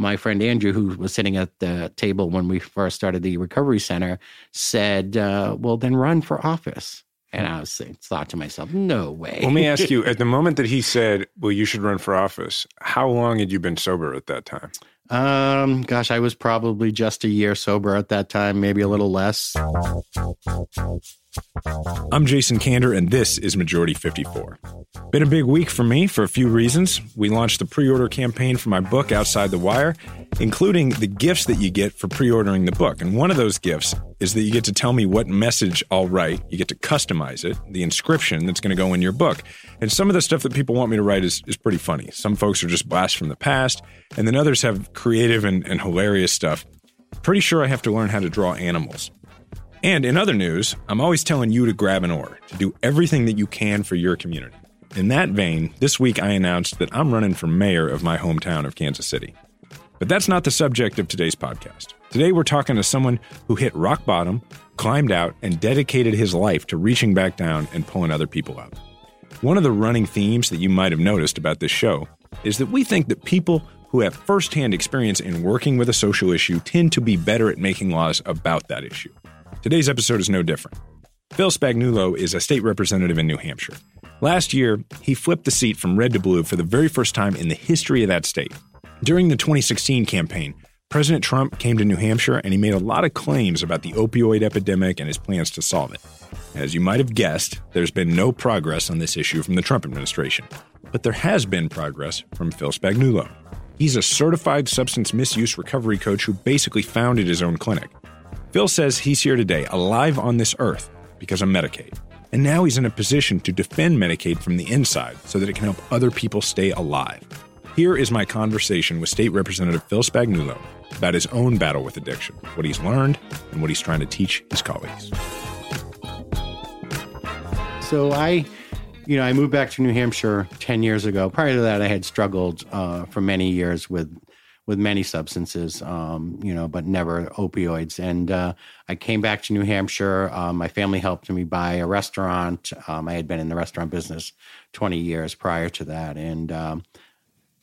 My friend Andrew, who was sitting at the table when we first started the recovery center, said, uh, "Well, then run for office." And I was thought to myself, "No way." Let me ask you: At the moment that he said, "Well, you should run for office," how long had you been sober at that time? Um, gosh, I was probably just a year sober at that time, maybe a little less. I'm Jason Kander, and this is Majority 54. Been a big week for me for a few reasons. We launched the pre order campaign for my book, Outside the Wire, including the gifts that you get for pre ordering the book. And one of those gifts is that you get to tell me what message I'll write. You get to customize it, the inscription that's going to go in your book. And some of the stuff that people want me to write is, is pretty funny. Some folks are just blasts from the past, and then others have creative and, and hilarious stuff. Pretty sure I have to learn how to draw animals. And in other news, I'm always telling you to grab an oar, to do everything that you can for your community. In that vein, this week I announced that I'm running for mayor of my hometown of Kansas City. But that's not the subject of today's podcast. Today we're talking to someone who hit rock bottom, climbed out, and dedicated his life to reaching back down and pulling other people up. One of the running themes that you might have noticed about this show is that we think that people who have firsthand experience in working with a social issue tend to be better at making laws about that issue. Today's episode is no different. Phil Spagnuolo is a state representative in New Hampshire. Last year, he flipped the seat from red to blue for the very first time in the history of that state. During the 2016 campaign, President Trump came to New Hampshire and he made a lot of claims about the opioid epidemic and his plans to solve it. As you might have guessed, there's been no progress on this issue from the Trump administration. But there has been progress from Phil Spagnuolo. He's a certified substance misuse recovery coach who basically founded his own clinic. Phil says he's here today, alive on this earth, because of Medicaid. And now he's in a position to defend Medicaid from the inside so that it can help other people stay alive. Here is my conversation with State Representative Phil Spagnuolo about his own battle with addiction, what he's learned, and what he's trying to teach his colleagues. So I, you know, I moved back to New Hampshire 10 years ago. Prior to that, I had struggled uh, for many years with with many substances, um, you know, but never opioids. And uh, I came back to New Hampshire. Um, my family helped me buy a restaurant. Um, I had been in the restaurant business 20 years prior to that. And, um,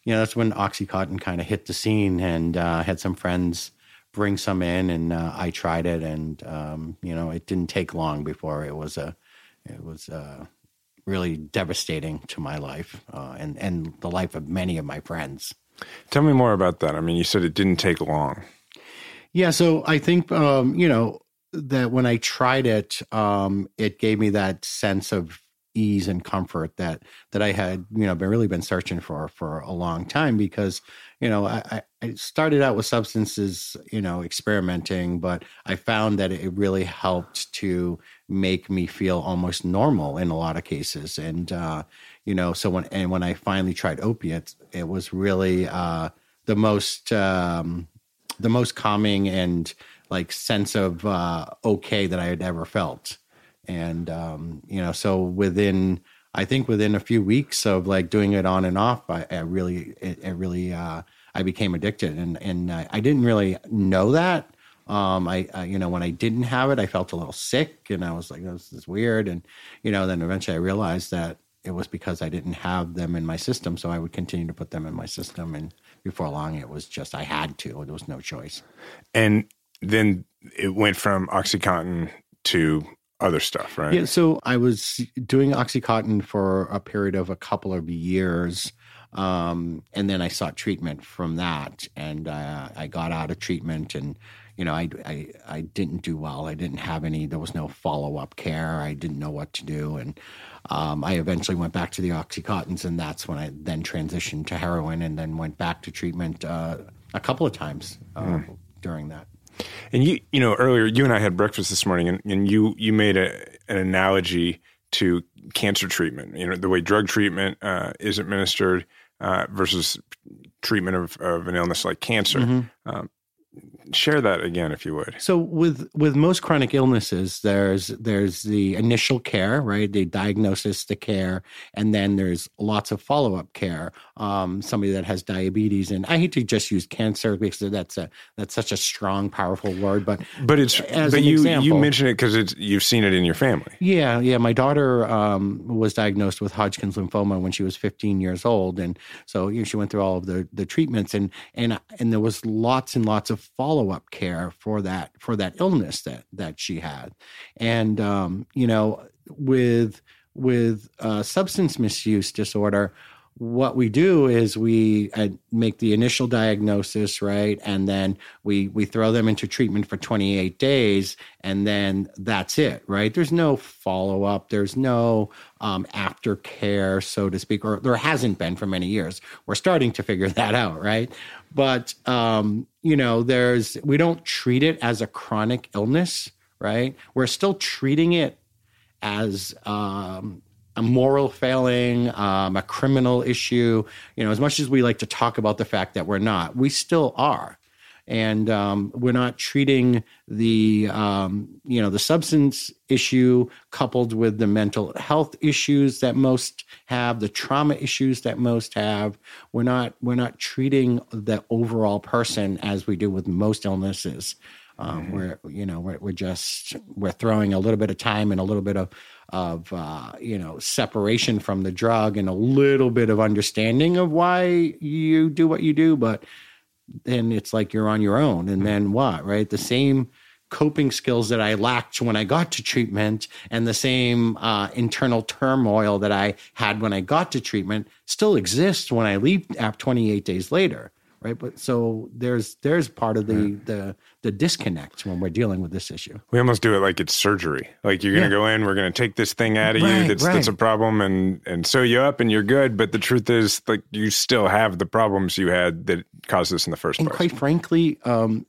you know, that's when Oxycontin kind of hit the scene and uh, had some friends bring some in and uh, I tried it. And, um, you know, it didn't take long before it was a, it was uh, really devastating to my life uh, and, and the life of many of my friends. Tell me more about that. I mean, you said it didn't take long. Yeah, so I think um, you know that when I tried it, um, it gave me that sense of ease and comfort that that I had you know been really been searching for for a long time because you know I, I started out with substances you know experimenting but I found that it really helped to make me feel almost normal in a lot of cases and uh, you know so when and when i finally tried opiates it was really uh the most um the most calming and like sense of uh okay that i had ever felt. And um you know so within i think within a few weeks of like doing it on and off i, I really it, it, really uh i became addicted. And and I, I didn't really know that. Um, I, I, you know, when I didn't have it, I felt a little sick, and I was like, "This is weird." And you know, then eventually I realized that it was because I didn't have them in my system. So I would continue to put them in my system. And before long, it was just I had to. There was no choice. And then it went from Oxycontin to other stuff, right? Yeah. So I was doing Oxycontin for a period of a couple of years. Um, and then I sought treatment from that. And uh, I got out of treatment and you know, I, I, I didn't do well. I didn't have any, there was no follow up care. I didn't know what to do. And um, I eventually went back to the Oxycontins, and that's when I then transitioned to heroin and then went back to treatment uh, a couple of times uh, mm. during that. And you, you know, earlier you and I had breakfast this morning, and, and you you made a, an analogy to cancer treatment. You know, the way drug treatment uh, is administered uh, versus treatment of, of an illness like cancer. Mm-hmm. Um, share that again if you would. So with with most chronic illnesses there's there's the initial care right? The diagnosis the care and then there's lots of follow-up care. Um, somebody that has diabetes and i hate to just use cancer because that's a that's such a strong powerful word but but it's but you example, you mention it because it's you've seen it in your family. Yeah yeah. My daughter um, was diagnosed with hodgkin's lymphoma when she was 15 years old and so you know, she went through all of the the treatments and and and there was lots and lots of follow up care for that for that illness that that she had, and um, you know with with uh, substance misuse disorder, what we do is we uh, make the initial diagnosis right? And then we we throw them into treatment for 28 days and then that's it right? There's no follow up there's no um, aftercare so to speak or there hasn't been for many years. We're starting to figure that out right? But um, you know there's we don't treat it as a chronic illness right? We're still treating it as um, a moral failing, um, a criminal issue. You know, as much as we like to talk about the fact that we're not, we still are, and um, we're not treating the um, you know the substance issue coupled with the mental health issues that most have, the trauma issues that most have. We're not we're not treating the overall person as we do with most illnesses. Um, mm-hmm. We're you know we're, we're just we're throwing a little bit of time and a little bit of of uh, you know separation from the drug and a little bit of understanding of why you do what you do, but then it's like you're on your own. And then what? Right? The same coping skills that I lacked when I got to treatment and the same uh, internal turmoil that I had when I got to treatment still exists when I leave app 28 days later right but so there's there's part of the right. the the disconnect when we're dealing with this issue we almost do it like it's surgery like you're going to yeah. go in we're going to take this thing out of right, you that's right. that's a problem and and sew you up and you're good but the truth is like you still have the problems you had that caused this in the first and place quite frankly um,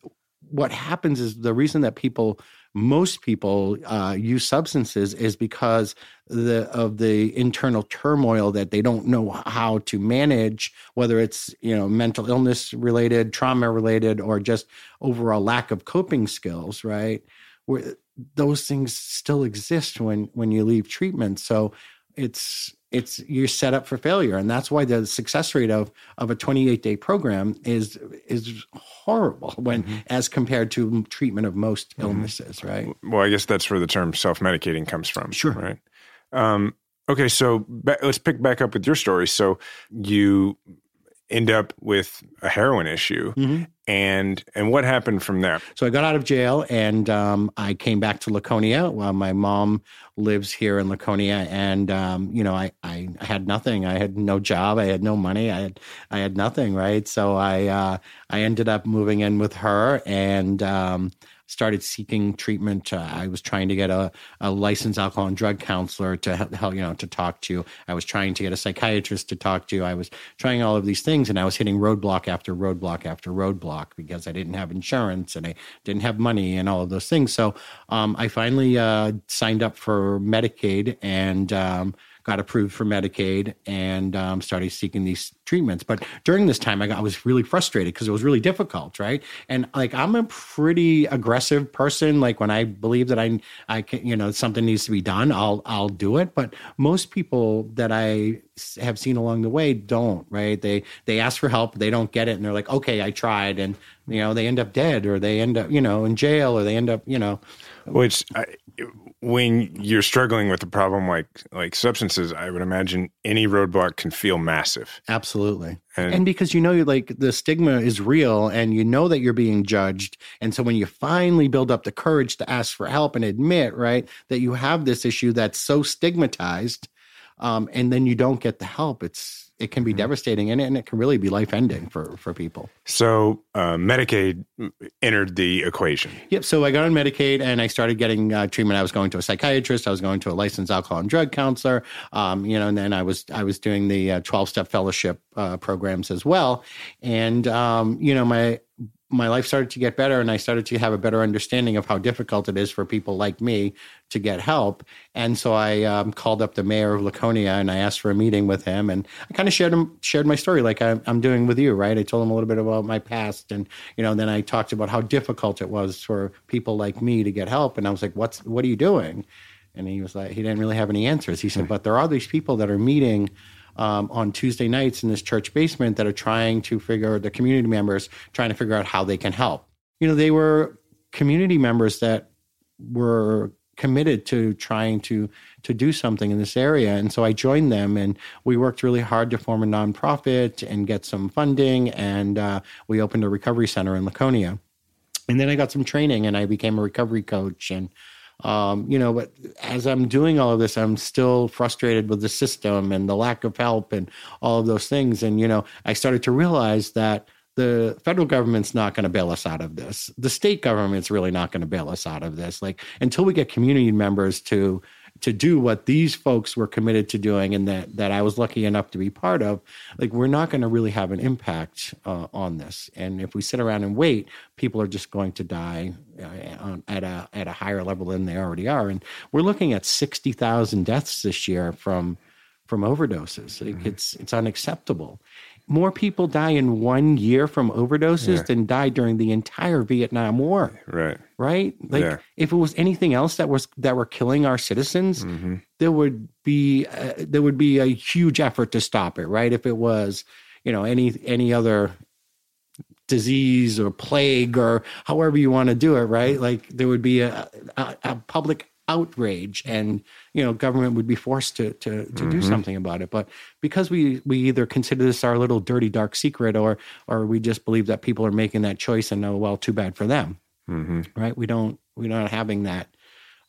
what happens is the reason that people most people uh, use substances is because the of the internal turmoil that they don't know how to manage, whether it's you know mental illness related, trauma related, or just overall lack of coping skills. Right, where those things still exist when when you leave treatment. So it's it's you're set up for failure and that's why the success rate of of a 28 day program is is horrible when mm-hmm. as compared to treatment of most mm-hmm. illnesses mm-hmm. right well i guess that's where the term self-medicating comes from sure right um, okay so ba- let's pick back up with your story so you end up with a heroin issue mm-hmm. And and what happened from there? So i got out of jail and um, i came back to laconia while my mom lives here in laconia. And um, you know I, I had nothing. I had no job. I had no money. I had i had nothing right? So i uh, i ended up moving in with her and um, started seeking treatment. Uh, I was trying to get a, a licensed alcohol and drug counselor to help, you know, to talk to. I was trying to get a psychiatrist to talk to. I was trying all of these things, and I was hitting roadblock after roadblock after roadblock because I didn't have insurance and I didn't have money and all of those things. So um, I finally uh, signed up for Medicaid and. Um, got approved for Medicaid and um, started seeking these treatments. But during this time, I, got, I was really frustrated because it was really difficult, right? And like I'm a pretty aggressive person. Like when I believe that I I can, you know, something needs to be done, I'll I'll do it. But most people that I have seen along the way don't, right? They they ask for help, they don't get it, and they're like, okay, I tried, and you know, they end up dead, or they end up, you know, in jail, or they end up, you know. Which I, when you're struggling with a problem like like substances, I would imagine any roadblock can feel massive. Absolutely. And, and because you know like the stigma is real and you know that you're being judged. And so when you finally build up the courage to ask for help and admit, right, that you have this issue that's so stigmatized, um, and then you don't get the help, it's it can be mm-hmm. devastating and, and it can really be life ending for for people. So uh, Medicaid entered the equation. Yep. So I got on Medicaid and I started getting uh, treatment. I was going to a psychiatrist. I was going to a licensed alcohol and drug counselor. Um, you know, and then I was I was doing the twelve uh, step fellowship uh, programs as well. And um, you know, my my life started to get better and I started to have a better understanding of how difficult it is for people like me to get help. And so I um, called up the mayor of Laconia and I asked for a meeting with him. And I kind of shared him, shared my story like I, am doing with you, right? I told him a little bit about my past, and you know, then I talked about how difficult it was for people like me to get help. And I was like, "What's what are you doing?" And he was like, he didn't really have any answers. He said, "But there are these people that are meeting." Um, on Tuesday nights in this church basement that are trying to figure the community members trying to figure out how they can help. You know, they were community members that were committed to trying to to do something in this area. And so i joined them and we worked really hard to form a nonprofit and get some funding. And uh, we opened a recovery center in laconia. And then i got some training and i became a recovery coach and um, you know, but as I'm doing all of this, I'm still frustrated with the system and the lack of help and all of those things. And, you know, I started to realize that the federal government's not going to bail us out of this. The state government's really not going to bail us out of this. Like until we get community members to to do what these folks were committed to doing and that that I was lucky enough to be part of, like we're not going to really have an impact uh, on this. And if we sit around and wait, people are just going to die uh, at a at a higher level than they already are. And we're looking at sixty thousand deaths this year from from overdoses. Like mm-hmm. It's it's unacceptable more people die in one year from overdoses yeah. than died during the entire Vietnam War. Right. Right? Like yeah. if it was anything else that was that were killing our citizens, mm-hmm. there would be uh, there would be a huge effort to stop it, right? If it was, you know, any any other disease or plague or however you want to do it, right? Like there would be a, a, a public outrage and you know government would be forced to to, to mm-hmm. do something about it. But because we we either consider this our little dirty dark secret or or we just believe that people are making that choice and know well too bad for them. Mm-hmm. right? We don't we're not having that.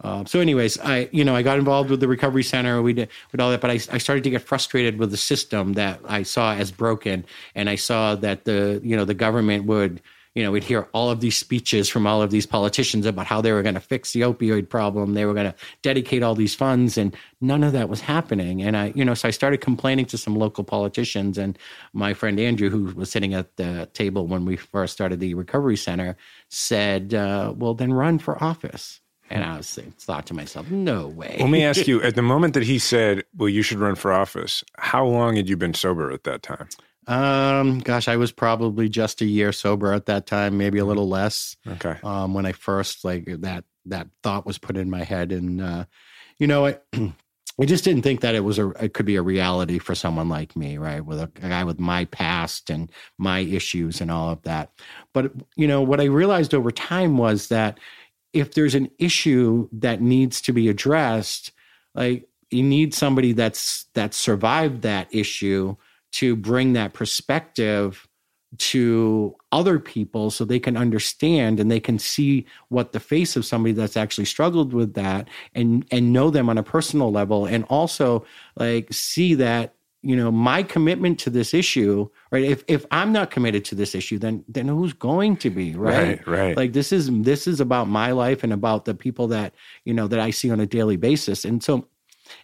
Uh, so anyways i you know i got involved with the recovery center. We did with all that but I, I started to get frustrated with the system that i saw as broken. And i saw that the you know the government would you know, we'd hear all of these speeches from all of these politicians about how they were going to fix the opioid problem. They were going to dedicate all these funds, and none of that was happening. And I, you know, so I started complaining to some local politicians. And my friend Andrew, who was sitting at the table when we first started the recovery center, said, uh, "Well, then run for office." And I was thought to myself, no way. Let me ask you: at the moment that he said, "Well, you should run for office," how long had you been sober at that time? Um, gosh, I was probably just a year sober at that time, maybe a little less. Okay. Um, when I first like that that thought was put in my head, and uh, you know, I, I just didn't think that it was a it could be a reality for someone like me, right? With a, a guy with my past and my issues and all of that. But you know, what I realized over time was that if there's an issue that needs to be addressed, like you need somebody that's that survived that issue to bring that perspective to other people so they can understand and they can see what the face of somebody that's actually struggled with that and and know them on a personal level and also like see that you know my commitment to this issue right? If if i'm not committed to this issue then then who's going to be right? Right, right. like this is this is about my life and about the people that you know that i see on a daily basis. And so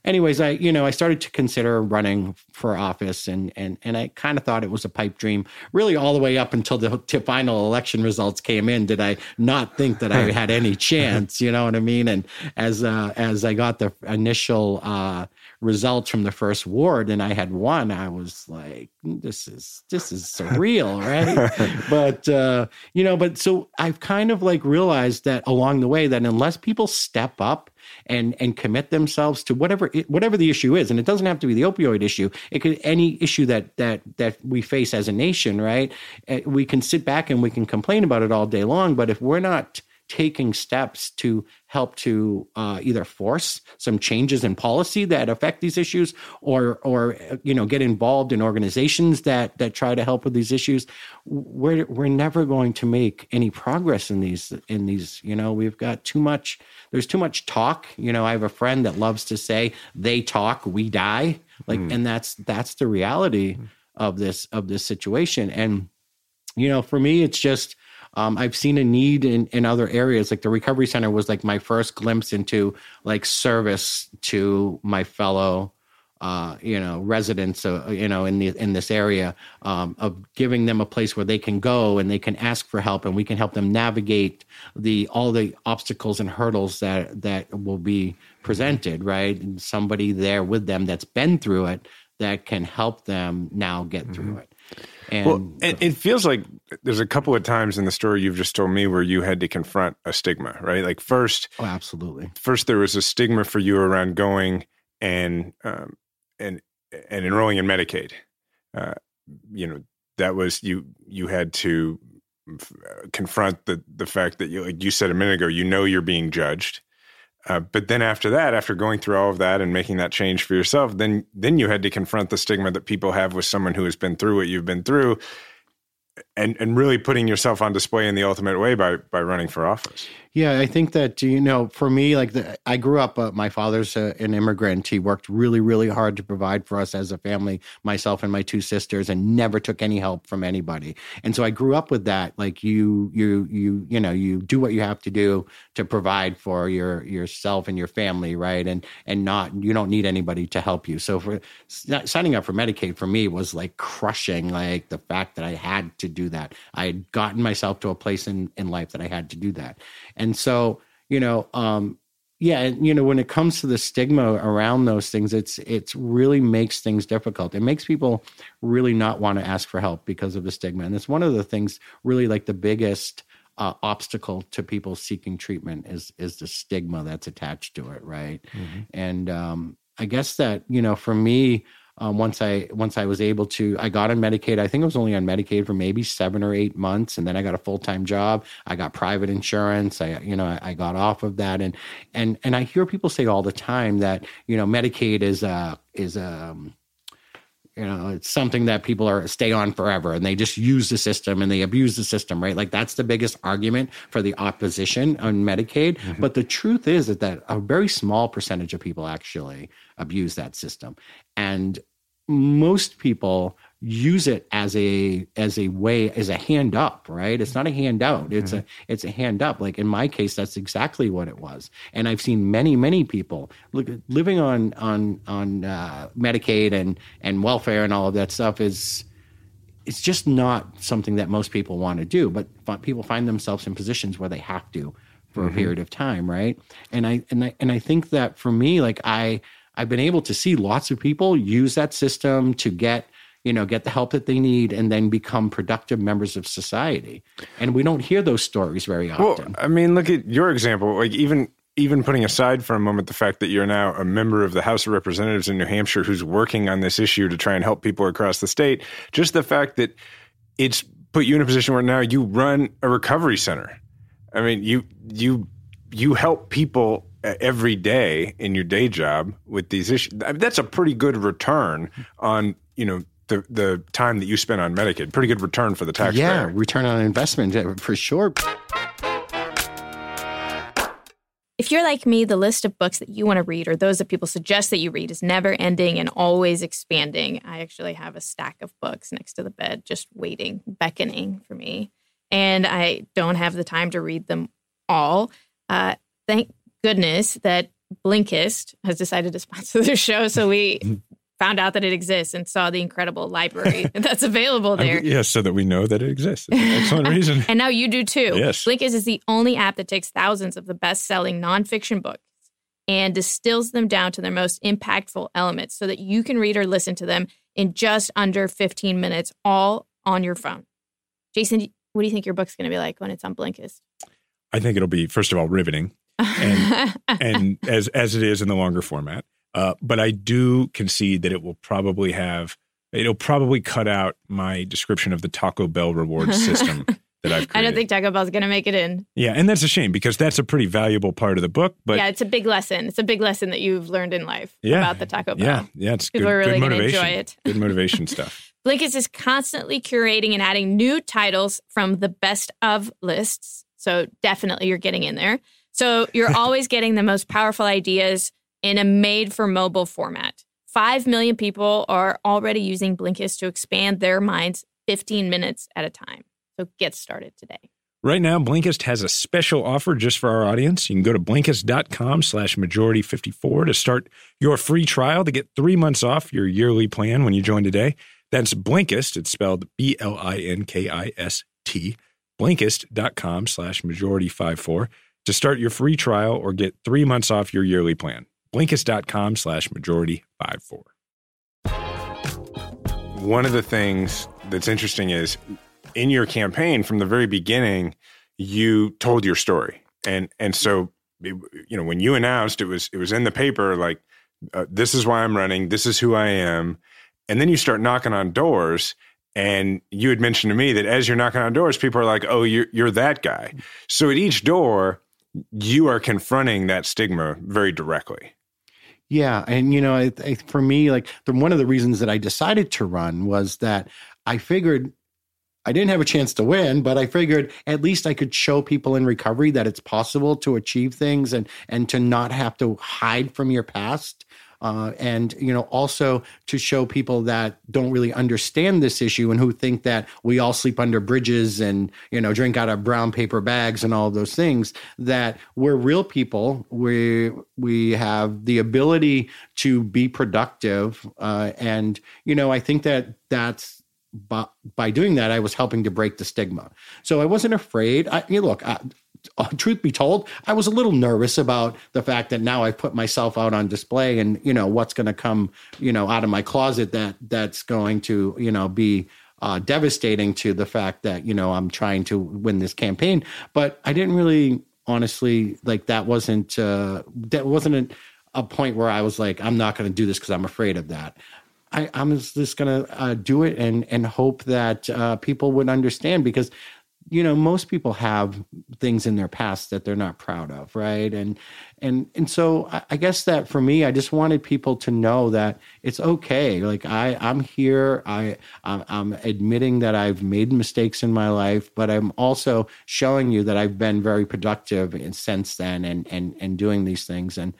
anyways, I you know I started to consider running for office, and and and I kind of thought it was a pipe dream. Really, all the way up until the final election results came in, did I not think that I had any chance? You know what I mean? And as uh, as I got the initial uh, results from the first ward and I had won, I was like, this is this is surreal, right? but uh, you know, but so I've kind of like realized that along the way that unless people step up and and commit themselves to whatever whatever the issue is, and it doesn't have to be the opioid issue. It could any issue that that that we face as a nation, right? Eh, we can sit back and we can complain about it all day long, but if we're not taking steps to help to uh, either force some changes in policy that affect these issues or or you know get involved in organizations that that try to help with these issues we're we're never going to make any progress in these in these you know we've got too much there's too much talk you know i have a friend that loves to say they talk we die like mm. and that's that's the reality mm. of this of this situation and you know for me it's just um, I've seen a need in, in other areas. Like the recovery center was like my first glimpse into like service to my fellow uh, you know residents uh, you know in the in this area um, of giving them a place where they can go and they can ask for help and we can help them navigate the all the obstacles and hurdles that that will be presented right and somebody there with them that's been through it that can help them now get through mm-hmm. it and well, it, it, feels like there's a couple of times in the story you've just told me where you had to confront a stigma, right? Like first, oh, absolutely. First, there was a stigma for you around going and um, and and enrolling in Medicaid. Uh, you know, that was you. You had to f- confront the the fact that you, like you said a minute ago, you know you're being judged. Uh, but then after that, after going through all of that and making that change for yourself, then then you had to confront the stigma that people have with someone who has been through what you've been through, and and really putting yourself on display in the ultimate way by by running for office. Yeah, I think that you know, for me, like the, I grew up. Uh, my father's an immigrant. He worked really, really hard to provide for us as a family, myself and my two sisters, and never took any help from anybody. And so I grew up with that. Like you, you, you, you know, you do what you have to do to provide for your yourself and your family, right? And and not you don't need anybody to help you. So for signing up for Medicaid for me was like crushing, like the fact that I had to do that. I had gotten myself to a place in in life that I had to do that. And so, you know, um, yeah, and you know, when it comes to the stigma around those things, it's it's really makes things difficult. It makes people really not want to ask for help because of the stigma, and it's one of the things really like the biggest uh, obstacle to people seeking treatment is is the stigma that's attached to it, right? Mm-hmm. And um, I guess that you know, for me, um, once I once I was able to, I got on Medicaid. I think I was only on Medicaid for maybe seven or eight months, and then I got a full time job. I got private insurance. I you know I, I, got off of that, and and and I hear people say all the time that you know Medicaid is a is a um, you know it's something that people are stay on forever and they just use the system and they abuse the system right? Like that's the biggest argument for the opposition on medicaid. Mm-hmm. but the truth is that, that a very small percentage of people actually abuse that system. And most people use it as a as a way as a hand up right? It's not a handout it's mm-hmm. a it's a hand up. Like in my case that's exactly what it was. And i've seen many many people look living on on on uh, medicaid and and welfare and all of that stuff is it's just not something that most people want to do but people find themselves in positions where they have to for mm-hmm. a period of time right? And i and i and i think that for me like i I've been able to see lots of people use that system to get you know get the help that they need and then become productive members of society. And we don't hear those stories very often. Well i mean look at your example like even even putting aside for a moment the fact that you're now a member of the house of representatives in new hampshire who's working on this issue to try and help people across the state just the fact that it's put you in a position where now you run a recovery center. I mean you you you help people every day in your day job with these issues. That's a pretty good return on you know the the time that you spent on Medicaid. Pretty good return for the taxpayer. Yeah, return on investment for sure. If you're like me, the list of books that you want to read or those that people suggest that you read is never ending and always expanding. I actually have a stack of books next to the bed just waiting, beckoning for me. And I don't have the time to read them all. Uh, thank goodness that Blinkist has decided to sponsor the show. So we found out that it exists and saw the incredible library that's available there. Yes, yeah, so that we know that it exists. excellent reason. and now you do too. Yes. Blinkist is the only app that takes thousands of the best selling nonfiction books and distills them down to their most impactful elements so that you can read or listen to them in just under 15 minutes, all on your phone. Jason, what do you think your book's going to be like when it's on Blinkist? I think it'll be, first of all, riveting and, and as as it is in the longer format. Uh, but I do concede that it will probably have it'll probably cut out my description of the Taco Bell rewards system that I've created. I don't think Taco Bell's going to make it in. Yeah, and that's a shame because that's a pretty valuable part of the book. But yeah, it's a big lesson. It's a big lesson that you've learned in life yeah, about the Taco Bell. Yeah, yeah, it's People good, are really going to enjoy it. good motivation stuff. Blinkist is constantly curating and adding new titles from the best of lists. So definitely you're getting in there. So you're always getting the most powerful ideas in a made for mobile format. 5 million people are already using Blinkist to expand their minds 15 minutes at a time. So get started today. Right now, Blinkist has a special offer just for our audience. You can go to Blinkist.com slash majority54 to start your free trial to get three months off your yearly plan when you join today. That's Blinkist. It's spelled B-L-I-N-K-I-S-T. Blinkist.com slash majority54 to start your free trial or get three months off your yearly plan. Blinkist.com slash majority54. One of the things that's interesting is in your campaign from the very beginning, you told your story. And and so you know when you announced it was it was in the paper like uh, this is why I'm running, this is who I am. And then you start knocking on doors and you had mentioned to me that as you're knocking on doors, people are like, "Oh, you're you're that guy." So at each door, you are confronting that stigma very directly. Yeah, and you know, for me, like the, one of the reasons that I decided to run was that I figured I didn't have a chance to win, but I figured at least I could show people in recovery that it's possible to achieve things and and to not have to hide from your past. Uh, and you know also to show people that don't really understand this issue and who think that we all sleep under bridges and you know drink out of brown paper bags and all those things that we're real people we we have the ability to be productive uh, and you know i think that that's by, by doing that, I was helping to break the stigma. So I wasn't afraid. I, you know, look, I, uh, truth be told, I was a little nervous about the fact that now I've put myself out on display, and you know what's going to come, you know, out of my closet that that's going to, you know, be uh, devastating to the fact that you know I'm trying to win this campaign. But I didn't really, honestly, like that wasn't uh, that wasn't a, a point where I was like, I'm not going to do this because I'm afraid of that. I, am just going to uh, do it and and hope that uh, people would understand because you know most people have things in their past that they're not proud of right? And and and so I, guess that for me i just wanted people to know that it's okay. Like i i'm here. I I'm, I'm admitting that i've made mistakes in my life but i'm also showing you that i've been very productive since then and and and doing these things. And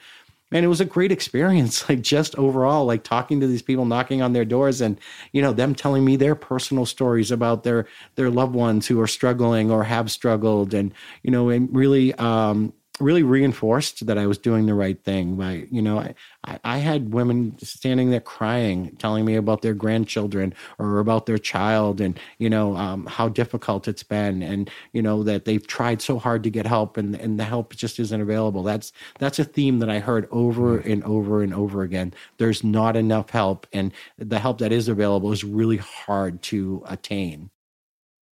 and it was a great experience like just overall like talking to these people knocking on their doors and you know them telling me their personal stories about their their loved ones who are struggling or have struggled and you know and really um really reinforced that I was doing the right thing. By you know, I, I had women standing there crying, telling me about their grandchildren or about their child, and you know um, how difficult it's been, and you know that they've tried so hard to get help, and and the help just isn't available. That's that's a theme that I heard over mm-hmm. and over and over again. There's not enough help, and the help that is available is really hard to attain.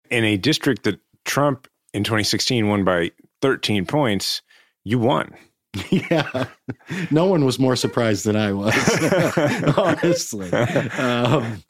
In a district that Trump in 2016 won by 13 points you won. Yeah, no one was more surprised than I was, honestly. Um,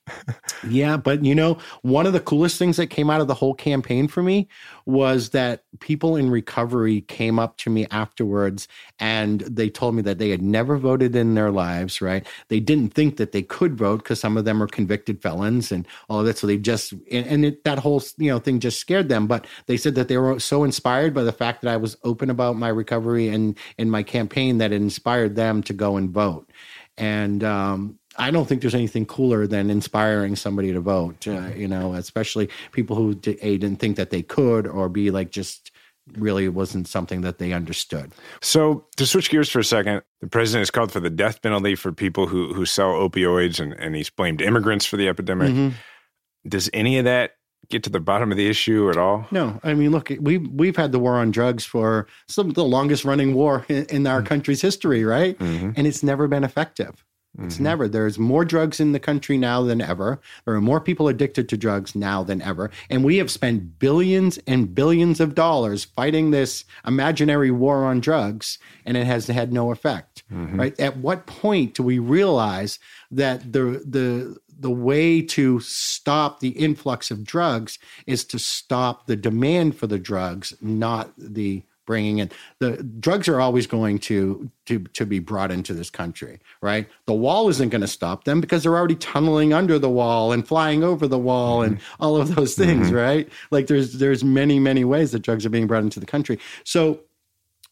yeah, but you know, one of the coolest things that came out of the whole campaign for me was that people in recovery came up to me afterwards and they told me that they had never voted in their lives, right? They didn't think that they could vote because some of them are convicted felons and all of that. So they just, and, and it, that whole, you know, thing just scared them. But they said that they were so inspired by the fact that I was open about my recovery and in my campaign that it inspired them to go and vote. And um, I don't think there's anything cooler than inspiring somebody to vote. Uh, you know, especially people who d- a didn't think that they could, or b like just really wasn't something that they understood. So to switch gears for a second, the president has called for the death penalty for people who who sell opioids, and, and he's blamed immigrants for the epidemic. Mm-hmm. Does any of that get to the bottom of the issue at all? No, I mean, look, we we've had the war on drugs for some of the longest running war in, in our mm-hmm. country's history, right? Mm-hmm. And it's never been effective. It's mm-hmm. never. There's more drugs in the country now than ever. There are more people addicted to drugs now than ever. And we have spent billions and billions of dollars fighting this imaginary war on drugs, and it has had no effect. Mm-hmm. Right? At what point do we realize that the the the way to stop the influx of drugs is to stop the demand for the drugs, not the bringing in the drugs are always going to to to be brought into this country right the wall isn't going to stop them because they're already tunneling under the wall and flying over the wall mm-hmm. and all of those things mm-hmm. right like there's there's many many ways that drugs are being brought into the country so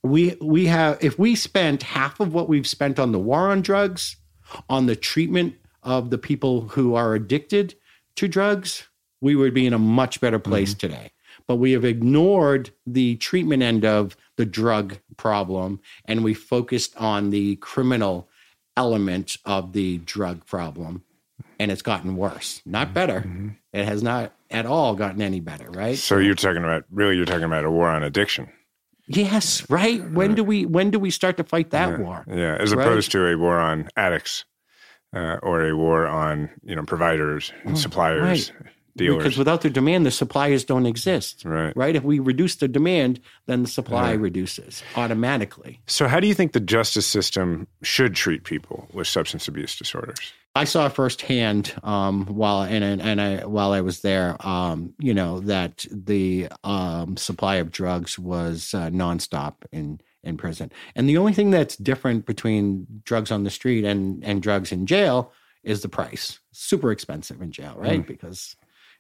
we we have if we spent half of what we've spent on the war on drugs on the treatment of the people who are addicted to drugs, we would be in a much better place mm-hmm. today. But we have ignored the treatment end of the drug problem and we focused on the criminal element of the drug problem. And it's gotten worse, not mm-hmm. better. Mm-hmm. It has not at all gotten any better, right? So you're talking about really you're talking about a war on addiction. Yes, right. When do we when do we start to fight that yeah. war? Yeah, as right? opposed to a war on addicts uh, or a war on you know providers and oh, suppliers. Right. Dealers. Because without the demand, the suppliers don't exist. Right. Right. If we reduce the demand, then the supply right. reduces automatically. So, how do you think the justice system should treat people with substance abuse disorders? I saw firsthand um, while and and I while I was there, um, you know, that the um, supply of drugs was uh, nonstop in in prison, and the only thing that's different between drugs on the street and and drugs in jail is the price. Super expensive in jail, right? Mm. Because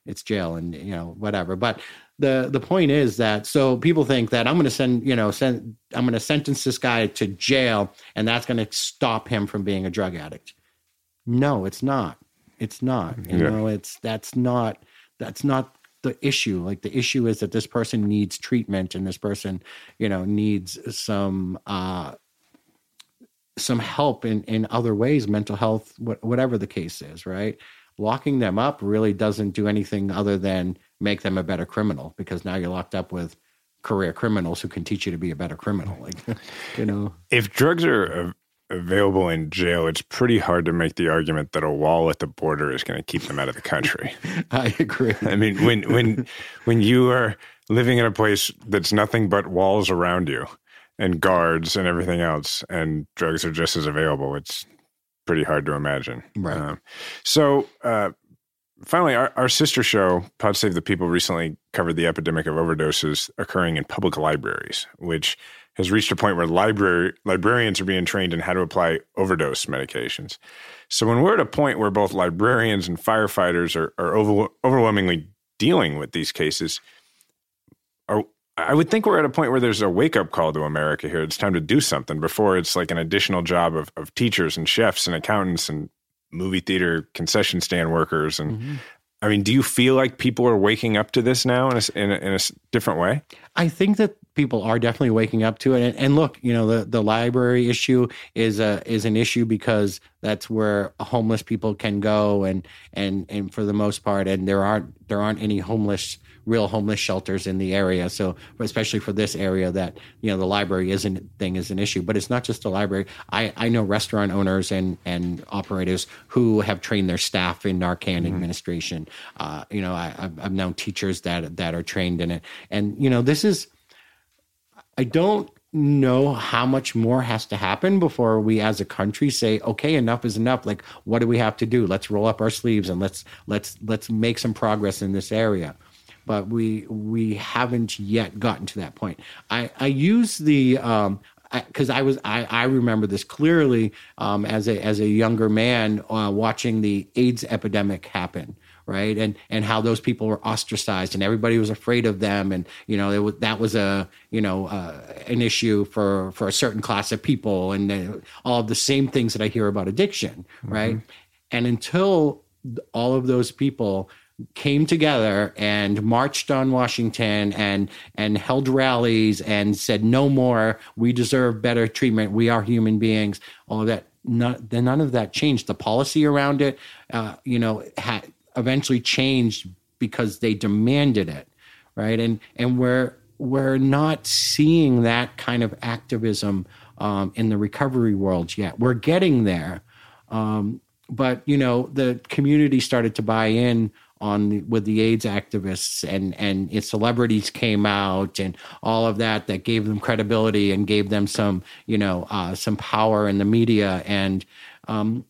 it's jail and you know whatever. But the the point is that so people think that I'm going to send you know send I'm going to sentence this guy to jail and that's going to stop him from being a drug addict no, it's not. It's not. You yeah. know, it's that's not that's not the issue. Like the issue is that this person needs treatment and this person, you know, needs some uh some help in in other ways, mental health, whatever the case is, right? Locking them up really doesn't do anything other than make them a better criminal because now you're locked up with career criminals who can teach you to be a better criminal. Like, you know, if drugs are available in jail, it's pretty hard to make the argument that a wall at the border is going to keep them out of the country. I agree. I mean, when when when you are living in a place that's nothing but walls around you and guards and everything else, and drugs are just as available, it's pretty hard to imagine. Right. Um, so. Uh, finally, our, our sister show, Pod Save the People, recently covered the epidemic of overdoses occurring in public libraries, which has reached a point where library librarians are being trained in how to apply overdose medications. So when we're at a point where both librarians and firefighters are, are over, overwhelmingly dealing with these cases, are, I would think we're at a point where there's a wake up call to America here. It's time to do something before it's like an additional job of, of teachers and chefs and accountants and movie theater concession stand workers and mm-hmm. I mean, do you feel like people are waking up to this now in a, in a, in a different way? I think that people are definitely waking up to it. And, and, look, you know, the, the library issue is a is an issue because that's where homeless people can go, and and and for the most part, and there aren't there aren't any homeless real homeless shelters in the area. So especially for this area, that you know the library isn't thing is an issue. But it's not just the library. I I know restaurant owners and and operators who have trained their staff in Narcan mm-hmm. administration. Uh, you know, I, I've known teachers that that are trained in it, and you know this is I don't know how much more has to happen before we as a country say okay enough is enough like what do we have to do let's roll up our sleeves and let's let's let's make some progress in this area but we we haven't yet gotten to that point i i use the um because I, I, was I, I remember this clearly um, as a as a younger man uh, watching the AIDS epidemic happen right? And and how those people were ostracized and everybody was afraid of them, and you know was, that was a you know uh, an issue for for a certain class of people, and all of the same things that I hear about addiction, mm-hmm. right? And until all of those people came together and marched on Washington and and held rallies and said no more we deserve better treatment we are human beings all of that none, none of that changed the policy around it uh, you know had eventually changed because they demanded it, right? And and we're we're not seeing that kind of activism um, in the recovery world yet. We're getting there, um, but you know the community started to buy in on the, with the AIDS activists and and its celebrities came out and all of that that gave them credibility and gave them some you know uh, some power in the media and um,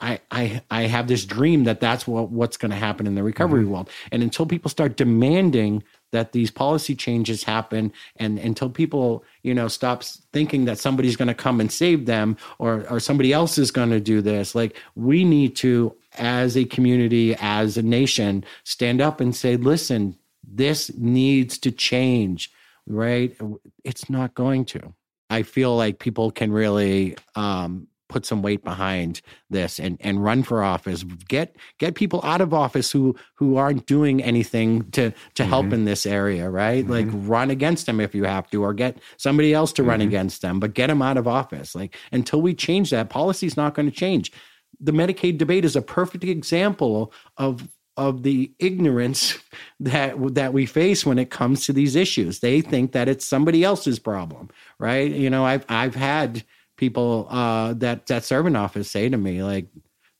I, I, I have this dream that that's what, what's going to happen in the recovery mm-hmm. world. And until people start demanding that these policy changes happen and until people, you know, stops thinking that somebody's going to come and save them or, or somebody else is going to do this, like we need to, as a community, as a nation, stand up and say, listen, this needs to change, right? It's not going to. I feel like people can really um, put some weight behind this and and run for office. Get get people out of office who who aren't doing anything to to help Mm-hmm. in this area, right? Like run against them if you have to, or get somebody else to run Mm-hmm. against them, but get them out of office. Like until we change that, policy's not going to change. The Medicaid debate is a perfect example of of the ignorance that that we face when it comes to these issues. They think that it's somebody else's problem, right? You know, I've I've had people uh, that that serve in office say to me like,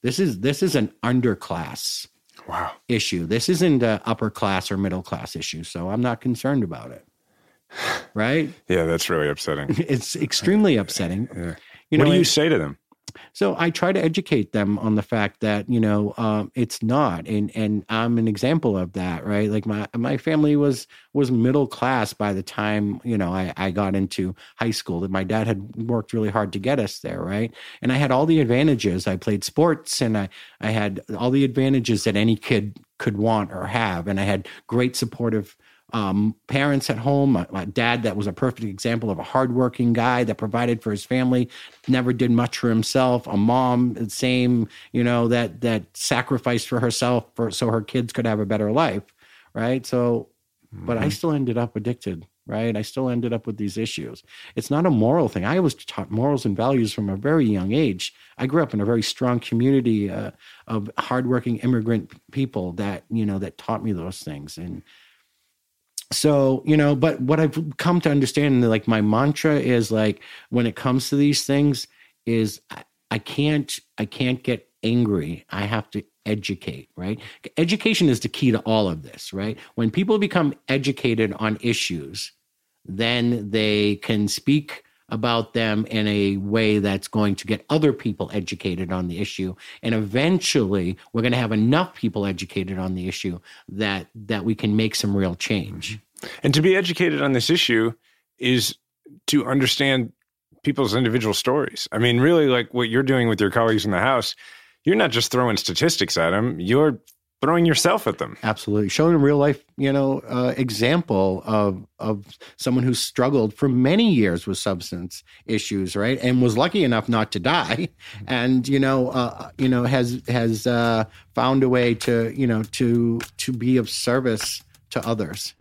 "This is this is an underclass Wow. issue. This isn't a upper class or middle class issue, so I'm not concerned about it." Right? Yeah, that's really upsetting. It's extremely upsetting. Yeah. You what know, do you and- say to them? So I try to educate them on the fact that you know um, it's not, and and I'm an example of that, right? Like my my family was was middle class by the time you know I I got into high school. That my dad had worked really hard to get us there, right? And I had all the advantages. I played sports, and I I had all the advantages that any kid could want or have, and I had great supportive um, parents at home. My, dad, that was a perfect example of a hardworking guy that provided for his family, never did much for himself. A mom, the same, you know, that that sacrificed for herself for so her kids could have a better life, right? So, but I still ended up addicted. Right. I still ended up with these issues. It's not a moral thing. I was taught morals and values from a very young age. I grew up in a very strong community uh, of hardworking immigrant people that, you know, that taught me those things. And so you know but what i've come to understand like my mantra is like when it comes to these things is I, I can't i can't get angry. I have to educate right? Education is the key to all of this right? When people become educated on issues then they can speak about them in a way that's going to get other people educated on the issue. And eventually we're going to have enough people educated on the issue that that we can make some real change. Mm-hmm. And to be educated on this issue is to understand people's individual stories. I mean, really, like what you're doing with your colleagues in the House, you're not just throwing statistics at them, you're throwing yourself at them. absolutely showing a real life you know uh, example of of someone who struggled for many years with substance issues right and was lucky enough not to die and you know uh, you know has has uh, found a way to you know to to be of service to others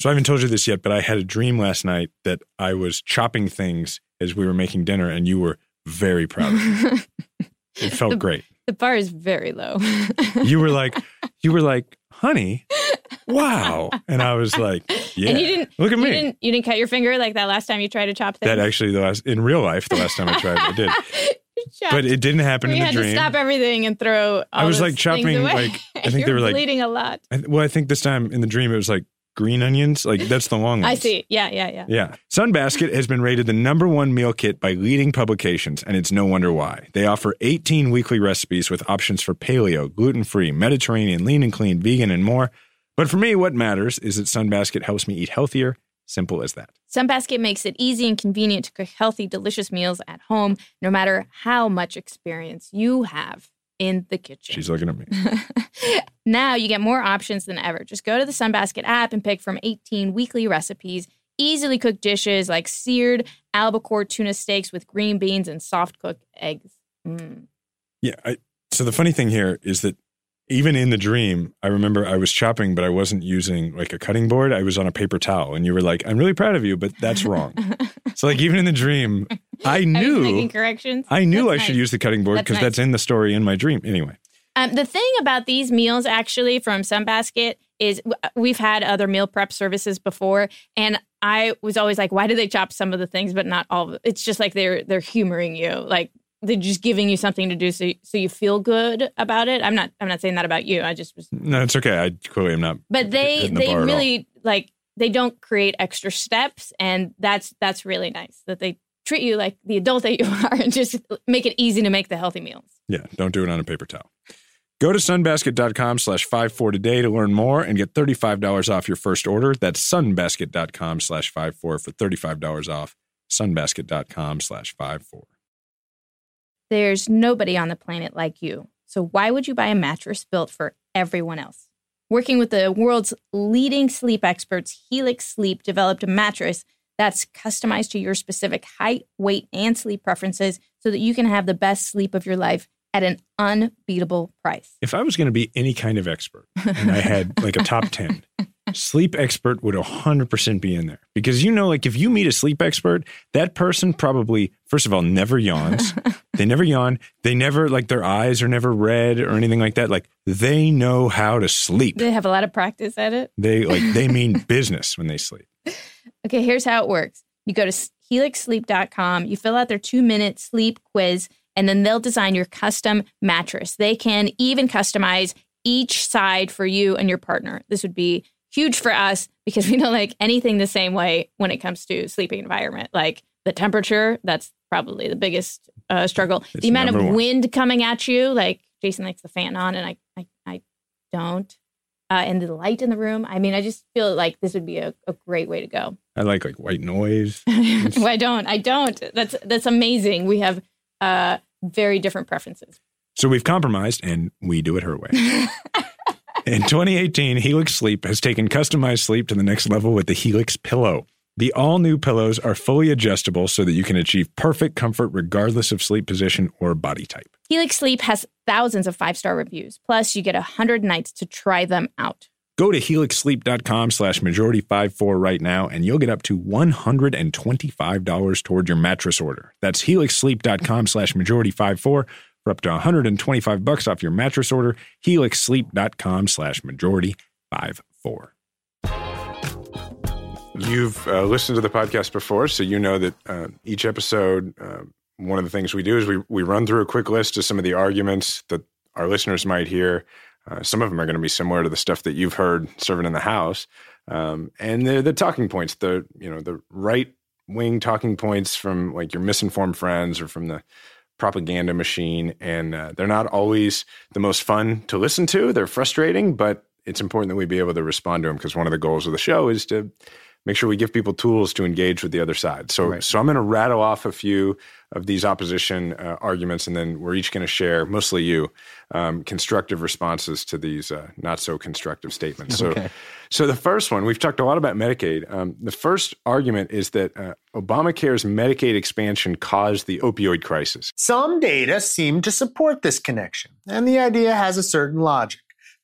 So I haven't told you this yet, but I had a dream last night that I was chopping things as we were making dinner, and you were very proud of me. It felt great. The bar is very low. You were like, you were like, honey, wow. And I was like, yeah. and you didn't Look at you me. didn't you didn't cut your finger like that last time you tried to chop things. That actually, the last in real life, the last time I tried, I did, chopped- but it didn't happen we in the had dream. to stop everything and throw. All I was, like, chopping, like, I think they were, like- bleeding a lot. I, well, I think this time in the dream it was like green onions. Like that's the long ones. I see. Yeah, yeah, yeah. Yeah. Sunbasket has been rated the number one meal kit by leading publications, and it's no wonder why. They offer 18 weekly recipes with options for paleo, gluten free, Mediterranean, lean and clean, vegan, and more. But for me, what matters is that Sunbasket helps me eat healthier. Simple as that. Sunbasket makes it easy and convenient to cook healthy, delicious meals at home, no matter how much experience you have in the kitchen. She's looking at me. now you get more options than ever. Just go to the Sunbasket app and pick from 18 weekly recipes, easily cooked dishes like seared albacore tuna steaks with green beans and soft cooked eggs. Mm. Yeah. I, so the funny thing here is that even in the dream, I remember I was chopping, but I wasn't using like a cutting board. I was on a paper towel, and you were like, "I'm really proud of you, but that's wrong." so like even in the dream, I I making knew corrections. I knew That's I should use the cutting board That's because nice. that's in the story in my dream. Anyway, Um, the thing about these meals, actually, from Sunbasket, is we've had other meal prep services before, and I was always like, "Why do they chop some of the things, but not all of it?" It's just like they're they're humoring you, like they're just giving you something to do, so you, so you feel good about it. I'm not I'm not saying that about you. I just was, no, it's okay. I clearly am not. but they the they bar at all. really like they don't create extra steps, and that's that's really nice that they treat you like the adult that you are, and just make it easy to make the healthy meals. Yeah, don't do it on a paper towel. Go to sunbasket.com slash 54 today to learn more and get $35 off your first order. That's sunbasket.com slash 54 for $35 off. Sunbasket.com slash 54. There's nobody on the planet like you. So why would you buy a mattress built for everyone else? Working with the world's leading sleep experts, Helix Sleep developed a mattress that's customized to your specific height, weight, and sleep preferences so that you can have the best sleep of your life at an unbeatable price. If I was going to be any kind of expert and I had like a top 10, sleep expert would 100% be in there. Because you know, like if you meet a sleep expert, that person probably, first of all, never yawns. they never yawn. They never, like their eyes are never red or anything like that. Like they know how to sleep. They have a lot of practice at it. They like, they mean business when they sleep. Okay, here's how it works you go to helixsleep.com, you fill out their two minute sleep quiz and then they'll design your custom mattress. They can even customize each side for you and your partner. This would be huge for us because we don't like anything the same way when it comes to sleeping environment. Like the temperature, that's probably the biggest uh, struggle. It's the amount of one. wind coming at you, like Jason likes the fan on and I, I, I don't. Uh, and the light in the room. I mean, I just feel like this would be a, a great way to go. I like like white noise. well, I don't. I don't. That's that's amazing. We have uh, very different preferences. So we've compromised and we do it her way. In 2018, Helix Sleep has taken customized sleep to the next level with the Helix Pillow. The all new pillows are fully adjustable so that you can achieve perfect comfort regardless of sleep position or body type. Helix Sleep has thousands of five star reviews. Plus, you get 100 nights to try them out. Go to helixsleep.com slash majority54 right now and you'll get up to $125 toward your mattress order. That's helixsleep.com slash majority54 for up to 125 bucks off your mattress order. helixsleep.com slash majority54. You've uh, listened to the podcast before, so you know that uh, each episode, uh, one of the things we do is we, we run through a quick list of some of the arguments that our listeners might hear. Uh, some of them are going to be similar to the stuff that you've heard serving in the House, um, and they're the talking points, the you know the right wing talking points from like your misinformed friends or from the propaganda machine, and uh, they're not always the most fun to listen to. They're frustrating, but it's important that we be able to respond to them because one of the goals of the show is to make sure we give people tools to engage with the other side. So, Right. so I'm going to rattle off a few of these opposition uh, arguments, and then we're each going to share, mostly you, um, constructive responses to these uh, not so constructive statements. So, Okay. so the first one we've talked a lot about Medicaid. Um, the first argument is that uh, Obamacare's Medicaid expansion caused the opioid crisis. Some data seem to support this connection, and the idea has a certain logic.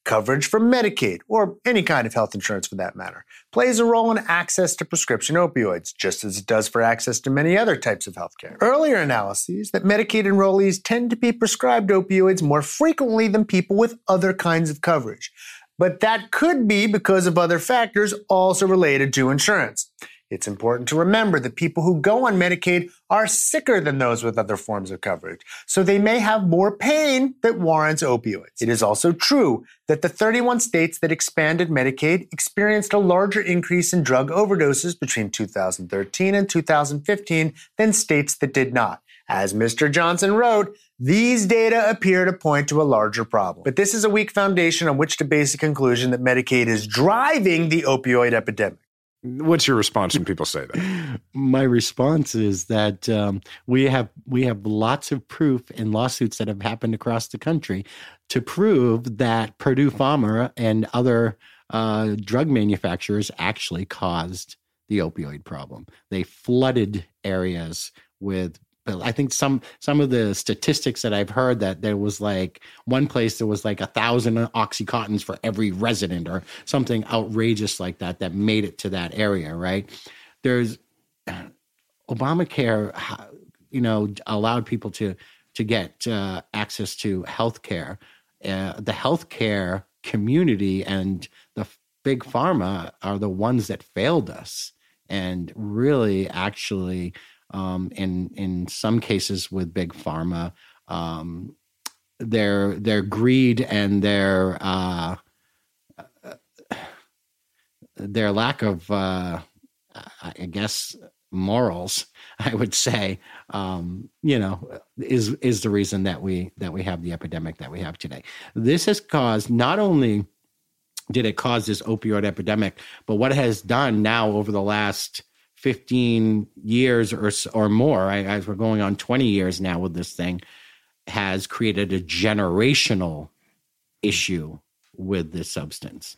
Coverage from Medicaid, or any kind of health insurance for that matter, plays a role in access to prescription opioids, just as it does for access to many other types of healthcare. Earlier analyses that Medicaid enrollees tend to be prescribed opioids more frequently than people with other kinds of coverage. But that could be because of other factors also related to insurance. It's important to remember that people who go on Medicaid are sicker than those with other forms of coverage, so they may have more pain that warrants opioids. It is also true that the 31 states that expanded Medicaid experienced a larger increase in drug overdoses between 2013 and 2015 than states that did not. As Mr. Johnson wrote, these data appear to point to a larger problem. But this is a weak foundation on which to base a conclusion that Medicaid is driving the opioid epidemic. What's your response when people say that? My response is that um, we have we have lots of proof in lawsuits that have happened across the country to prove that Purdue Pharma and other uh, drug manufacturers actually caused the opioid problem. They flooded areas with. I think some some of the statistics that I've heard that there was like one place there was like a thousand oxycontins for every resident or something outrageous like that that made it to that area. Right? There's Obamacare, you know, allowed people to to get uh, access to health care. Uh, the healthcare community and the big pharma are the ones that failed us, and really, actually, um, in in some cases with big pharma, um, their their greed and their uh, their lack of, uh, I guess, morals, I would say, um, you know, is is the reason that we that we have the epidemic that we have today. This has caused not only did it cause this opioid epidemic, but what it has done now over the last 15 years or or more, right, as we're going on 20 years now with this thing, has created a generational issue with this substance.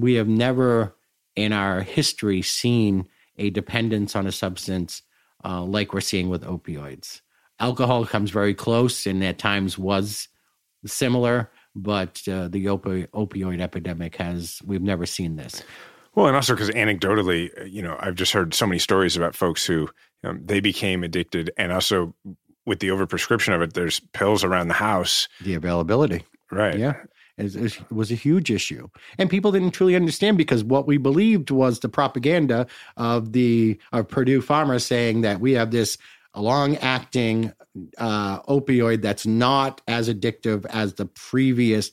We have never in our history seen a dependence on a substance uh, like we're seeing with opioids. Alcohol comes very close and at times was similar, but uh, the opi- opioid epidemic has, we've never seen this. Well, and also because anecdotally, you know, I've just heard so many stories about folks who um, they became addicted, and also with the overprescription of it, there's pills around the house. The availability. Right. Yeah. It was a huge issue. And people didn't truly understand because what we believed was the propaganda of the of Purdue Pharma saying that we have this long acting uh, opioid that's not as addictive as the previous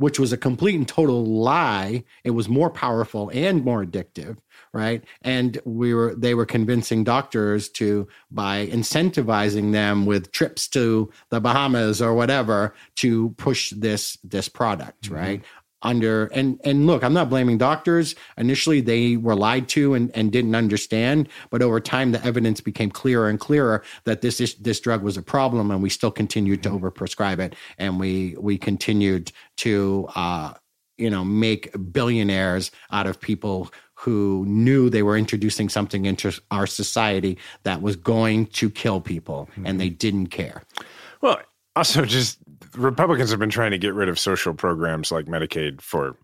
which was a complete and total lie. It was more powerful and more addictive, right? And we were they were convincing doctors to by incentivizing them with trips to the Bahamas or whatever to push this this product, mm-hmm. right? Under and and look i'm not blaming doctors initially they were lied to and, and didn't understand but over time the evidence became clearer and clearer that this is, this drug was a problem and we still continued to mm-hmm. overprescribe it and we we continued to uh you know make billionaires out of people who knew they were introducing something into our society that was going to kill people mm-hmm. and they didn't care well also just Republicans have been trying to get rid of social programs like Medicaid for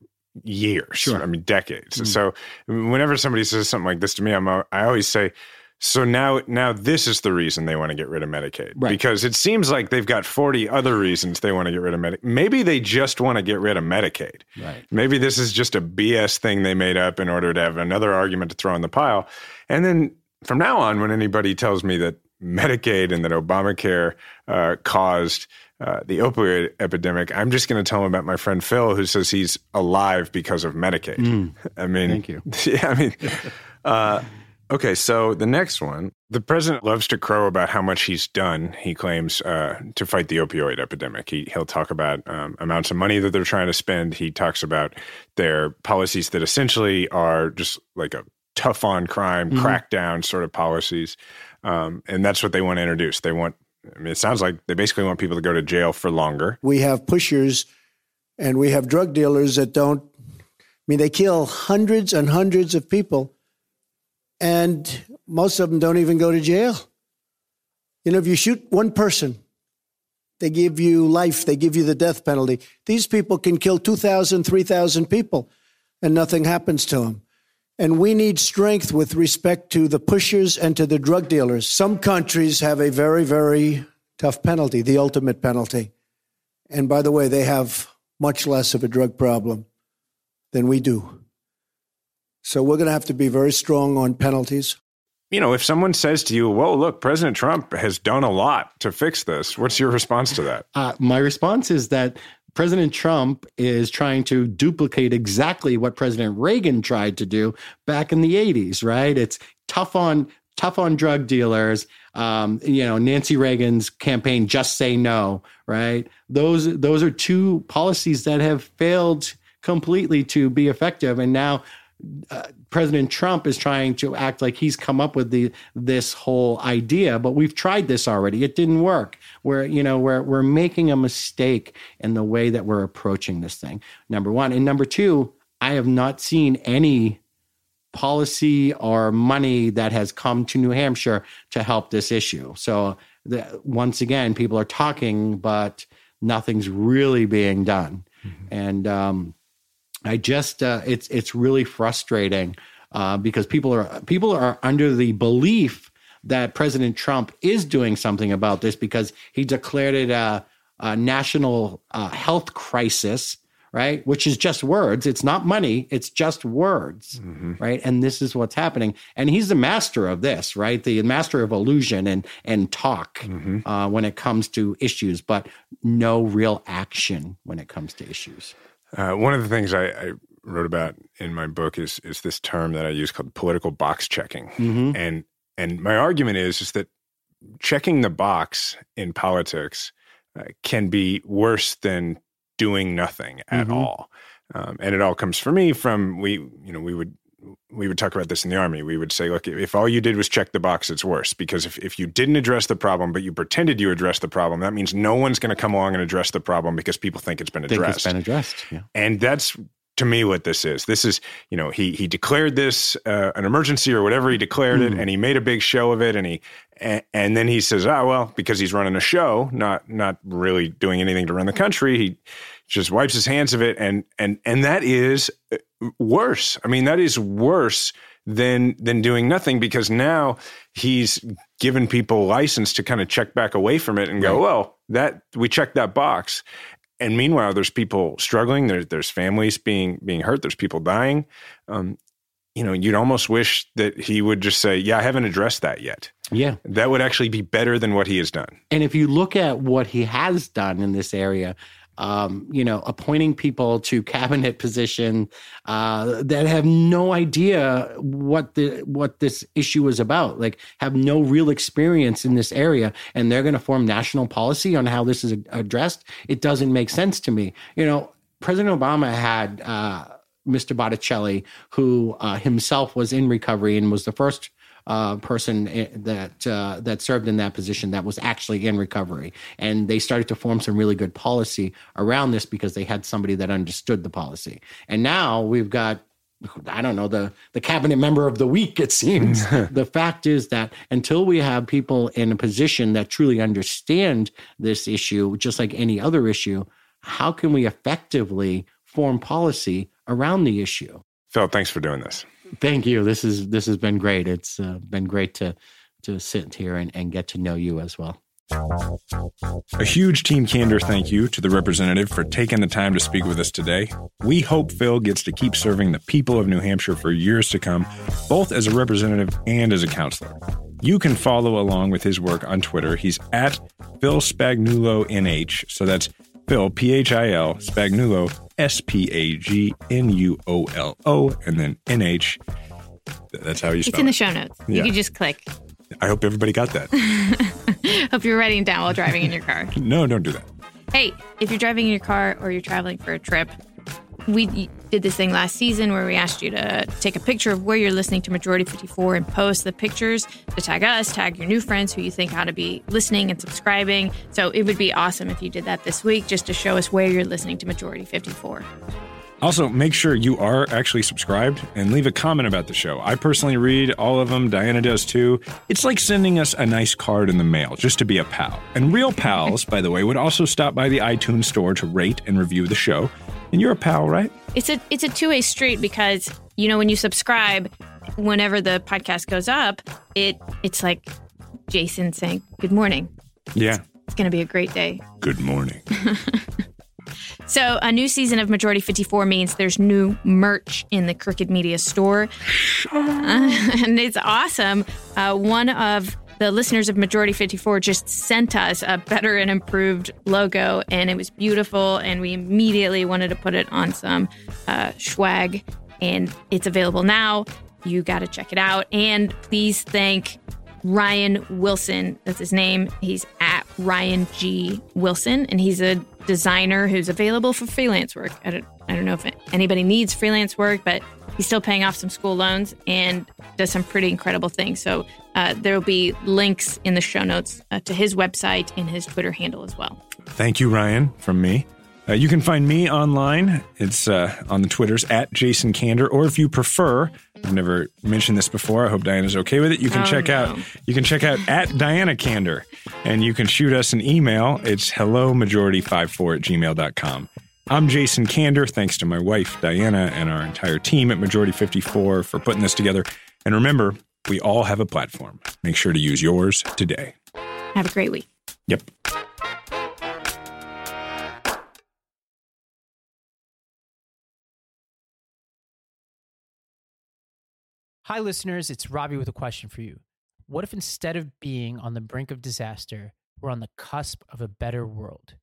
years. Sure. I mean, decades. Mm. So whenever somebody says something like this to me, I'm, I always say, so now, now this is the reason they want to get rid of Medicaid right. because it seems like they've got forty other reasons they want to get rid of Medicaid. Maybe they just want to get rid of Medicaid. Right. Maybe this is just a BS thing they made up in order to have another argument to throw in the pile. And then from now on, when anybody tells me that Medicaid and that Obamacare uh, caused uh, the opioid epidemic, I'm just going to tell him about my friend Phil, who says he's alive because of Medicaid. Mm, I mean, thank you. Yeah, I mean, uh, okay. So the next one, the president loves to crow about how much he's done. He claims uh, to fight the opioid epidemic. He he'll talk about um, amounts of money that they're trying to spend. He talks about their policies that essentially are just like a tough on crime, mm-hmm. crackdown sort of policies. Um, and that's what they want to introduce. They want I mean, it sounds like they basically want people to go to jail for longer. We have pushers and we have drug dealers that don't, I mean, they kill hundreds and hundreds of people, and most of them don't even go to jail. You know, if you shoot one person, they give you life, they give you the death penalty. These people can kill 2,000, 3,000 people, and nothing happens to them. And we need strength with respect to the pushers and to the drug dealers. Some countries have a very, very tough penalty, the ultimate penalty. And by the way, they have much less of a drug problem than we do. So we're going to have to be very strong on penalties. You know, if someone says to you, well, look, President Trump has done a lot to fix this, what's your response to that? Uh, my response is that President Trump is trying to duplicate exactly what President Reagan tried to do back in the 80s, right? It's tough on tough on drug dealers. Um, you know, Nancy Reagan's campaign, just say no, right? Those those are two policies that have failed completely to be effective. And now uh, President Trump is trying to act like he's come up with the this whole idea, but we've tried this already. It didn't work. We're you know we're we're making a mistake in the way that we're approaching this thing. Number one, and number two, I have not seen any policy or money that has come to New Hampshire to help this issue. So the, once again, people are talking, but nothing's really being done, mm-hmm. and. Um, I just uh, it's it's really frustrating uh, because people are people are under the belief that President Trump is doing something about this because he declared it a, a national uh, health crisis, right? Which is just words. It's not money. It's just words, mm-hmm. right? And this is what's happening. And he's the master of this, right? The master of illusion and and talk mm-hmm. uh, when it comes to issues, but no real action when it comes to issues. Uh, one of the things I, I, wrote about in my book is is this term that I use called political box checking, mm-hmm. and and my argument is is that checking the box in politics uh, can be worse than doing nothing at mm-hmm. all. Um, and it all comes for me from we you know we would we would talk about this in the army. We would say, look, if all you did was check the box, it's worse. Because if, if you didn't address the problem, but you pretended you addressed the problem, that means no one's going to come along and address the problem because people think it's been addressed. Think it's been addressed. Yeah. And that's to me what this is. This is, you know, he he declared this uh, an emergency or whatever he declared mm. it, and he made a big show of it, and he and, and then he says, "Ah, oh, well, because he's running a show, not not really doing anything to run the country, he just wipes his hands of it, and and and that is uh, worse. I mean, that is worse than than doing nothing because now he's given people license to kind of check back away from it and go, right. well, that we checked that box and meanwhile, there's people struggling. There's there's families being being hurt. There's people dying. Um, you know, you'd almost wish that he would just say, "Yeah, I haven't addressed that yet." Yeah, that would actually be better than what he has done. And if you look at what he has done in this area, um, you know, appointing people to cabinet position uh, that have no idea what the what this issue is about, like have no real experience in this area, and they're going to form national policy on how this is addressed. It doesn't make sense to me. You know, President Obama had uh, Mr. Botticelli, who uh, himself was in recovery and was the first uh, person eh, that uh, that served in that position that was actually in recovery, and they started to form some really good policy around this because they had somebody that understood the policy. And now we've got I don't know the the cabinet member of the week. It seems the fact is that until we have people in a position that truly understand this issue, just like any other issue, how can we effectively form policy around the issue? Phil, thanks for doing this. Thank you. This is this has been great. It's uh, been great to to sit here and, and get to know you as well. A huge Team Kander thank you to the representative for taking the time to speak with us today. We hope Phil gets to keep serving the people of New Hampshire for years to come, both as a representative and as a counselor. You can follow along with his work on Twitter. He's at Phil Spagnuolo NH. So that's Phil, P H I L, Spagnuolo, S P A G N U O L O, and then N H. That's how you spell It's in the show notes. Yeah. You can just click. I hope everybody got that. hope you're writing down while driving in your car. no, don't do that. Hey, if you're driving in your car or you're traveling for a trip, we did this thing last season where we asked you to take a picture of where you're listening to Majority 54 and post the pictures to tag us, tag your new friends who you think ought to be listening and subscribing. So it would be awesome if you did that this week just to show us where you're listening to Majority 54. Also, make sure you are actually subscribed and leave a comment about the show. I personally read all of them. Diana does too. It's like sending us a nice card in the mail just to be a pal. And real pals, by the way, would also stop by the iTunes store to rate and review the show. And you're a pal, right? It's a it's a two way street because you know when you subscribe, whenever the podcast goes up, it it's like Jason saying good morning. Yeah, it's, it's going to be a great day. Good morning. so a new season of Majority 54 means there's new merch in the Crooked Media store, uh, and it's awesome. Uh, one of the listeners of Majority 54 just sent us a better and improved logo, and it was beautiful. And we immediately wanted to put it on some uh, swag, and it's available now. You got to check it out. And please thank Ryan Wilson. That's his name. He's at Ryan G. Wilson, and he's a designer who's available for freelance work. I don't, I don't know if anybody needs freelance work, but he's still paying off some school loans and does some pretty incredible things. So uh, there will be links in the show notes uh, to his website and his Twitter handle as well. Thank you, Ryan, from me. Uh, you can find me online. It's uh, on the Twitters at Jason Kander, or if you prefer, I've never mentioned this before. I hope Diana's okay with it. You can oh, check no. out you can check out at Diana Kander, and you can shoot us an email. It's hello majority54 at gmail.com. I'm Jason Kander. Thanks to my wife, Diana, and our entire team at Majority 54 for putting this together. And remember, we all have a platform. Make sure to use yours today. Have a great week. Yep. Hi, listeners. It's Robbie with a question for you. What if instead of being on the brink of disaster, we're on the cusp of a better world?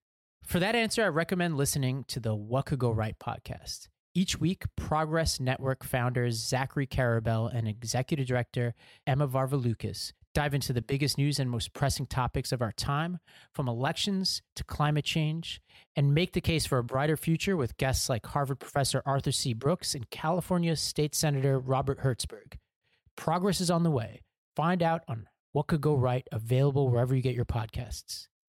For that answer, I recommend listening to the What Could Go Right podcast. Each week, Progress Network founders Zachary Karabell and executive director Emma Varvaloucas dive into the biggest news and most pressing topics of our time, from elections to climate change, and make the case for a brighter future with guests like Harvard professor Arthur C. Brooks and California State Senator Robert Hertzberg. Progress is on the way. Find out on what could go right, available wherever you get your podcasts.